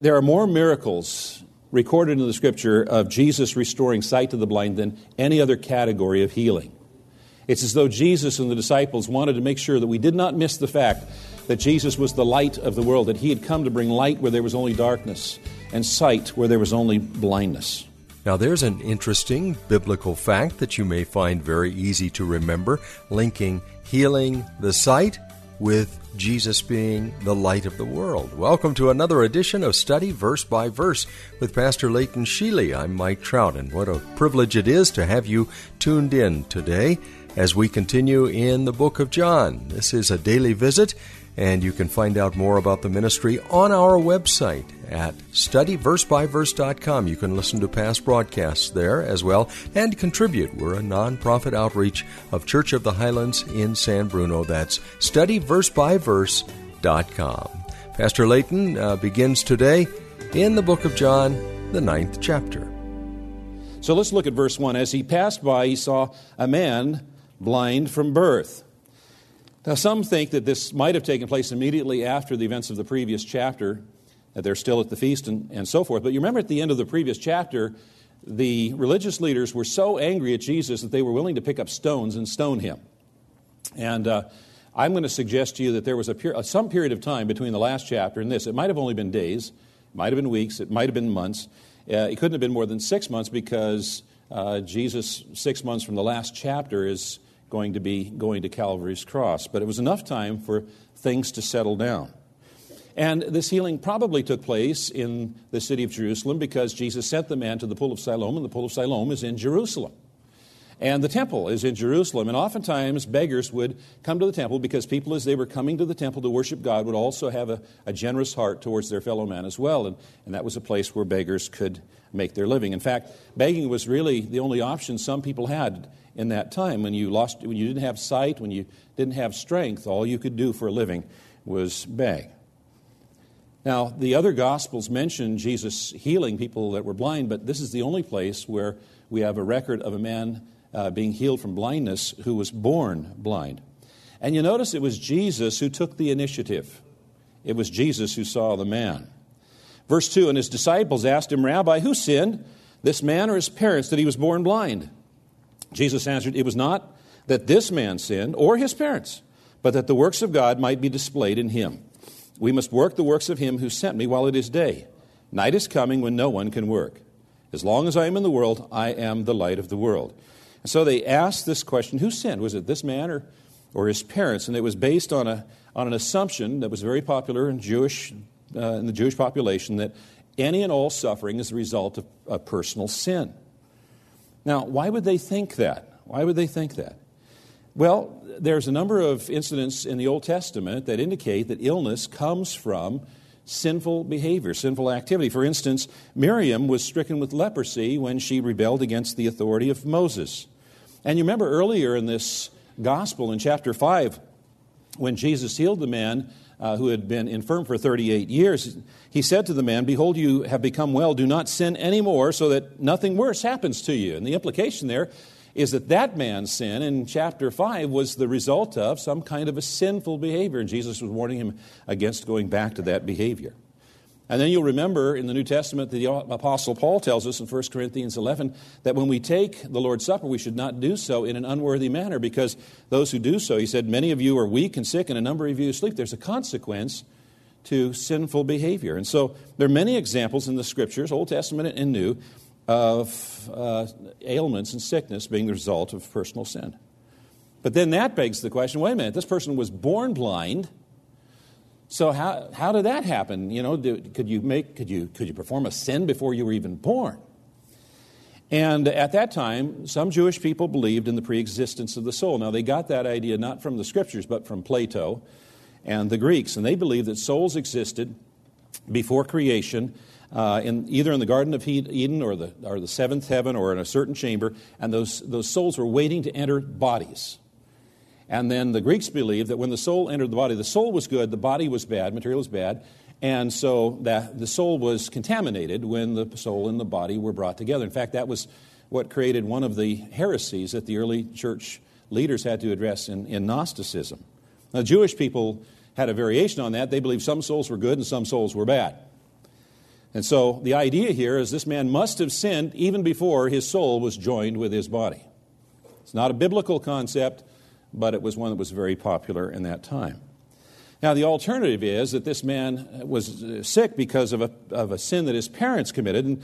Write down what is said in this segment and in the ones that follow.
There are more miracles recorded in the scripture of Jesus restoring sight to the blind than any other category of healing. It's as though Jesus and the disciples wanted to make sure that we did not miss the fact that Jesus was the light of the world, that he had come to bring light where there was only darkness and sight where there was only blindness. Now, there's an interesting biblical fact that you may find very easy to remember, linking healing the sight with Jesus being the light of the world. Welcome to another edition of Study Verse by Verse with Pastor Leighton Sheely. I'm Mike Trout, and what a privilege it is to have you tuned in today as we continue in the book of John. This is a daily visit, and you can find out more about the ministry on our website at studyversebyverse.com. You can listen to past broadcasts there as well and contribute. We're a nonprofit outreach of Church of the Highlands in San Bruno. That's studyversebyverse.com. Pastor Leighton uh, begins today in the book of John, the ninth chapter. So let's look at verse 1. As he passed by, he saw a man blind from birth. Now, some think that this might have taken place immediately after the events of the previous chapter, that they're still at the feast and, and so forth. But you remember at the end of the previous chapter, the religious leaders were so angry at Jesus that they were willing to pick up stones and stone him. And uh, I'm going to suggest to you that there was a peri- some period of time between the last chapter and this. It might have only been days, it might have been weeks, it might have been months. Uh, it couldn't have been more than six months because uh, Jesus, six months from the last chapter, is going to be going to Calvary's cross. But it was enough time for things to settle down. And this healing probably took place in the city of Jerusalem because Jesus sent the man to the pool of Siloam, and the pool of Siloam is in Jerusalem. And the temple is in Jerusalem. And oftentimes, beggars would come to the temple because people, as they were coming to the temple to worship God, would also have a, a generous heart towards their fellow man as well. And, and that was a place where beggars could make their living. In fact, begging was really the only option some people had in that time. When you, lost, when you didn't have sight, when you didn't have strength, all you could do for a living was beg. Now, the other Gospels mention Jesus healing people that were blind, but this is the only place where we have a record of a man uh, being healed from blindness who was born blind. And you notice it was Jesus who took the initiative. It was Jesus who saw the man. Verse 2 And his disciples asked him, Rabbi, who sinned, this man or his parents, that he was born blind? Jesus answered, It was not that this man sinned or his parents, but that the works of God might be displayed in him. We must work the works of him who sent me while it is day. Night is coming when no one can work. As long as I am in the world, I am the light of the world. And so they asked this question Who sinned? Was it this man or, or his parents? And it was based on, a, on an assumption that was very popular in, Jewish, uh, in the Jewish population that any and all suffering is the result of a personal sin. Now, why would they think that? Why would they think that? Well, there's a number of incidents in the Old Testament that indicate that illness comes from sinful behavior, sinful activity. For instance, Miriam was stricken with leprosy when she rebelled against the authority of Moses. And you remember earlier in this gospel in chapter 5, when Jesus healed the man uh, who had been infirm for 38 years, he said to the man, Behold, you have become well. Do not sin anymore so that nothing worse happens to you. And the implication there is that that man's sin in chapter 5 was the result of some kind of a sinful behavior, and Jesus was warning him against going back to that behavior. And then you'll remember in the New Testament, the Apostle Paul tells us in 1 Corinthians 11 that when we take the Lord's Supper, we should not do so in an unworthy manner because those who do so, he said, many of you are weak and sick, and a number of you sleep. There's a consequence to sinful behavior. And so there are many examples in the Scriptures, Old Testament and New, of uh, ailments and sickness being the result of personal sin. But then that begs the question wait a minute, this person was born blind. So how, how did that happen? You know, do, could you make could you could you perform a sin before you were even born? And at that time, some Jewish people believed in the preexistence of the soul. Now they got that idea not from the scriptures but from Plato and the Greeks, and they believed that souls existed before creation, uh, in, either in the Garden of Eden or the, or the seventh heaven or in a certain chamber, and those, those souls were waiting to enter bodies. And then the Greeks believed that when the soul entered the body, the soul was good, the body was bad, material was bad, and so that the soul was contaminated when the soul and the body were brought together. In fact, that was what created one of the heresies that the early church leaders had to address in, in Gnosticism. Now, Jewish people had a variation on that. They believed some souls were good and some souls were bad. And so the idea here is this man must have sinned even before his soul was joined with his body. It's not a biblical concept, but it was one that was very popular in that time. Now, the alternative is that this man was sick because of a, of a sin that his parents committed, and,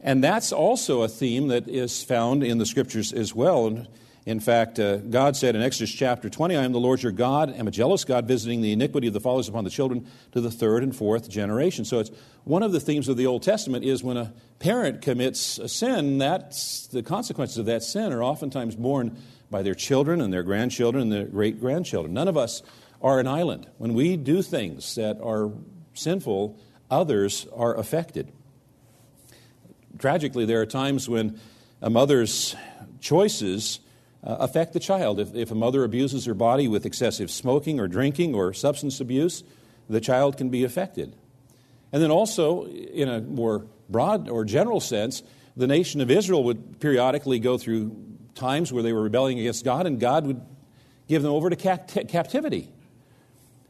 and that's also a theme that is found in the scriptures as well. And in fact, uh, God said in Exodus chapter 20, I am the Lord your God, I am a jealous God, visiting the iniquity of the fathers upon the children to the third and fourth generation. So it's one of the themes of the Old Testament is when a parent commits a sin, that's, the consequences of that sin are oftentimes borne by their children and their grandchildren and their great grandchildren. None of us are an island. When we do things that are sinful, others are affected. Tragically, there are times when a mother's choices uh, affect the child. If, if a mother abuses her body with excessive smoking or drinking or substance abuse, the child can be affected. And then also, in a more broad or general sense, the nation of Israel would periodically go through times where they were rebelling against God, and God would give them over to captivity.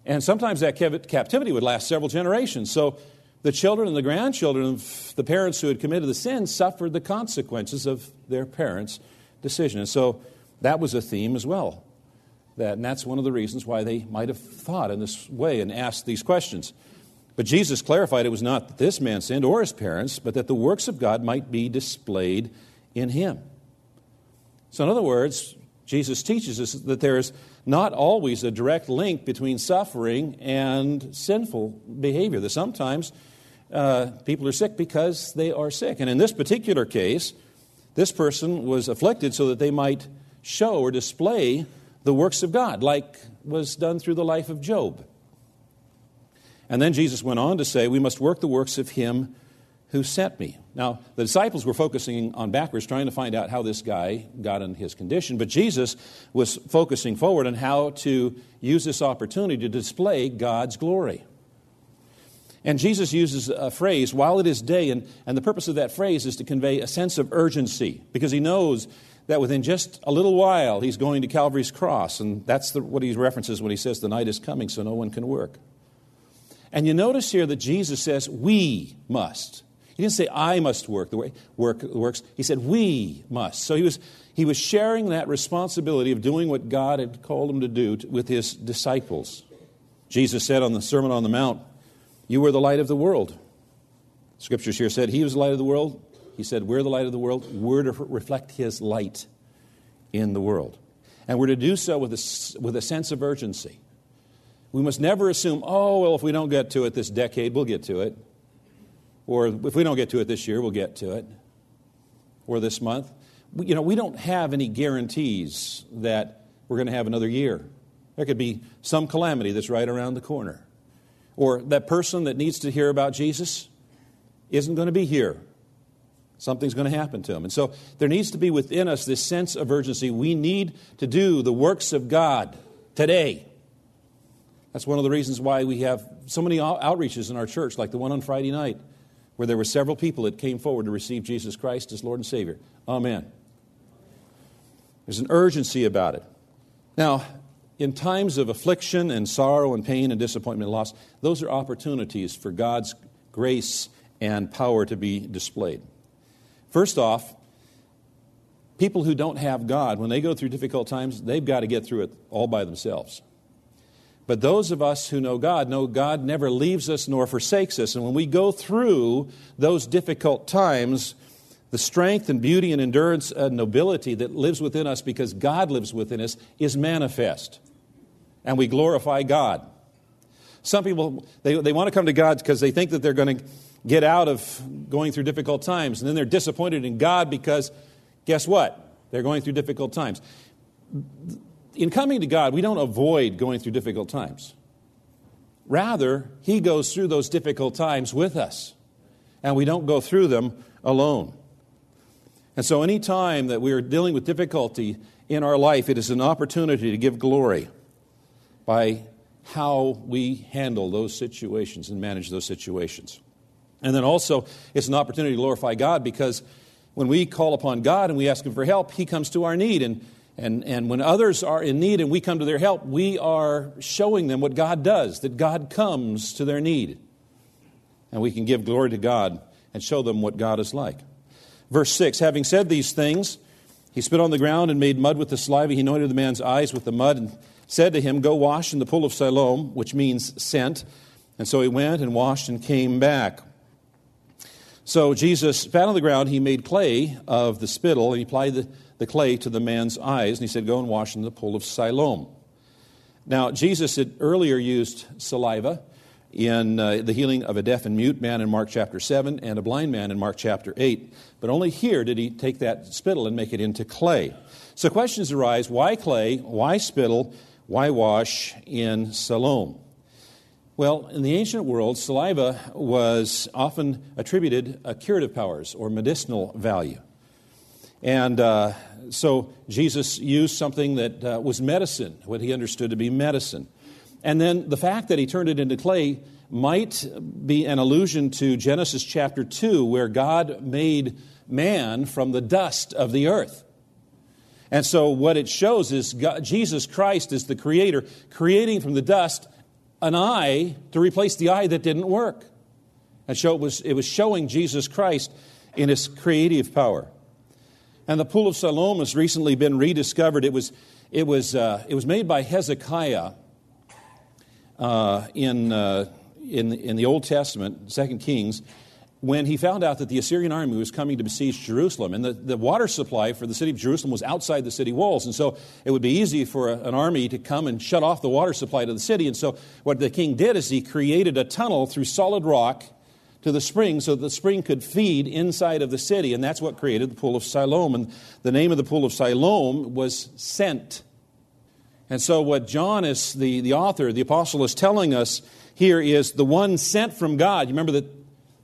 And sometimes that captivity would last several generations. So the children and the grandchildren of the parents who had committed the sin suffered the consequences of their parents' decision. And so that was a theme as well. That, and that's one of the reasons why they might have thought in this way and asked these questions. But Jesus clarified it was not that this man sinned or his parents, but that the works of God might be displayed in him. So, in other words, Jesus teaches us that there is not always a direct link between suffering and sinful behavior. That sometimes uh, people are sick because they are sick. And in this particular case, this person was afflicted so that they might show or display the works of God, like was done through the life of Job. And then Jesus went on to say, We must work the works of him who sent me. Now, the disciples were focusing on backwards, trying to find out how this guy got in his condition, but Jesus was focusing forward on how to use this opportunity to display God's glory. And Jesus uses a phrase, while it is day, and, and the purpose of that phrase is to convey a sense of urgency, because he knows that within just a little while he's going to Calvary's cross. And that's the, what he references when he says, The night is coming, so no one can work. And you notice here that Jesus says, We must. He didn't say, I must work the way work works. He said, We must. So he was, he was sharing that responsibility of doing what God had called him to do to, with his disciples. Jesus said on the Sermon on the Mount, You are the light of the world. Scriptures here said, He was the light of the world. He said, We're the light of the world. We're to reflect His light in the world. And we're to do so with a, with a sense of urgency. We must never assume, oh, well, if we don't get to it this decade, we'll get to it. Or if we don't get to it this year, we'll get to it. Or this month. You know, we don't have any guarantees that we're going to have another year. There could be some calamity that's right around the corner. Or that person that needs to hear about Jesus isn't going to be here Something's going to happen to them. And so there needs to be within us this sense of urgency. We need to do the works of God today. That's one of the reasons why we have so many outreaches in our church, like the one on Friday night, where there were several people that came forward to receive Jesus Christ as Lord and Savior. Amen. There's an urgency about it. Now, in times of affliction and sorrow and pain and disappointment and loss, those are opportunities for God's grace and power to be displayed. First off, people who don't have God, when they go through difficult times, they've got to get through it all by themselves. But those of us who know God know God never leaves us nor forsakes us. And when we go through those difficult times, the strength and beauty and endurance and nobility that lives within us because God lives within us is manifest. And we glorify God. Some people, they, they want to come to God because they think that they're going to get out of going through difficult times. And then they're disappointed in God because, guess what? They're going through difficult times. In coming to God, we don't avoid going through difficult times. Rather, He goes through those difficult times with us, and we don't go through them alone. And so, any time that we are dealing with difficulty in our life, it is an opportunity to give glory by how we handle those situations and manage those situations. And then also, it's an opportunity to glorify God because when we call upon God and we ask Him for help, He comes to our need. And and, and when others are in need and we come to their help, we are showing them what God does, that God comes to their need. And we can give glory to God and show them what God is like. Verse 6 Having said these things, he spit on the ground and made mud with the saliva. He anointed the man's eyes with the mud and said to him, Go wash in the pool of Siloam, which means sent. And so he went and washed and came back. So Jesus spat on the ground. He made clay of the spittle and he applied the the clay to the man's eyes, and he said, Go and wash in the pool of Siloam. Now, Jesus had earlier used saliva in uh, the healing of a deaf and mute man in Mark chapter 7 and a blind man in Mark chapter 8. But only here did he take that spittle and make it into clay. So questions arise why clay? Why spittle? Why wash in Siloam? Well, in the ancient world, saliva was often attributed curative powers or medicinal value. And uh, so Jesus used something that uh, was medicine, what he understood to be medicine. And then the fact that he turned it into clay might be an allusion to Genesis chapter 2, where God made man from the dust of the earth. And so what it shows is God, Jesus Christ is the creator, creating from the dust an eye to replace the eye that didn't work. And so it was, it was showing Jesus Christ in his creative power. And the Pool of Siloam has recently been rediscovered. It was, it was, uh, it was made by Hezekiah uh, in, uh, in, in the Old Testament, 2 Kings, when he found out that the Assyrian army was coming to besiege Jerusalem. And the, the water supply for the city of Jerusalem was outside the city walls. And so it would be easy for a, an army to come and shut off the water supply to the city. And so what the king did is he created a tunnel through solid rock to the spring so the spring could feed inside of the city. And that's what created the Pool of Siloam. And the name of the Pool of Siloam was Sent. And so, what John is, the, the author, the apostle, is telling us here is the one sent from God. You remember that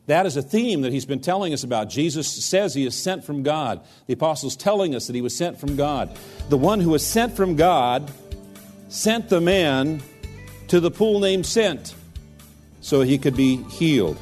that is a theme that he's been telling us about. Jesus says he is sent from God. The apostle's telling us that he was sent from God. The one who was sent from God sent the man to the pool named Sent so he could be healed.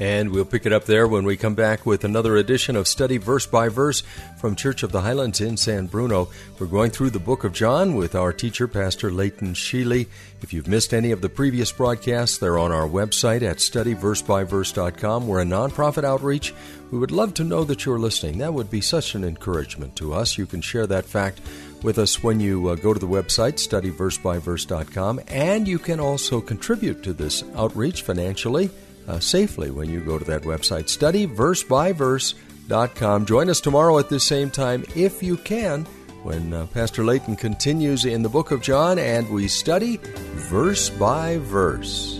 And we'll pick it up there when we come back with another edition of Study Verse by Verse from Church of the Highlands in San Bruno. We're going through the book of John with our teacher, Pastor Leighton Sheely. If you've missed any of the previous broadcasts, they're on our website at studyversebyverse.com. We're a nonprofit outreach. We would love to know that you're listening. That would be such an encouragement to us. You can share that fact with us when you uh, go to the website, studyversebyverse.com, and you can also contribute to this outreach financially uh, safely when you go to that website. Study verse by Join us tomorrow at this same time if you can when uh, Pastor Leighton continues in the book of John and we study verse by verse.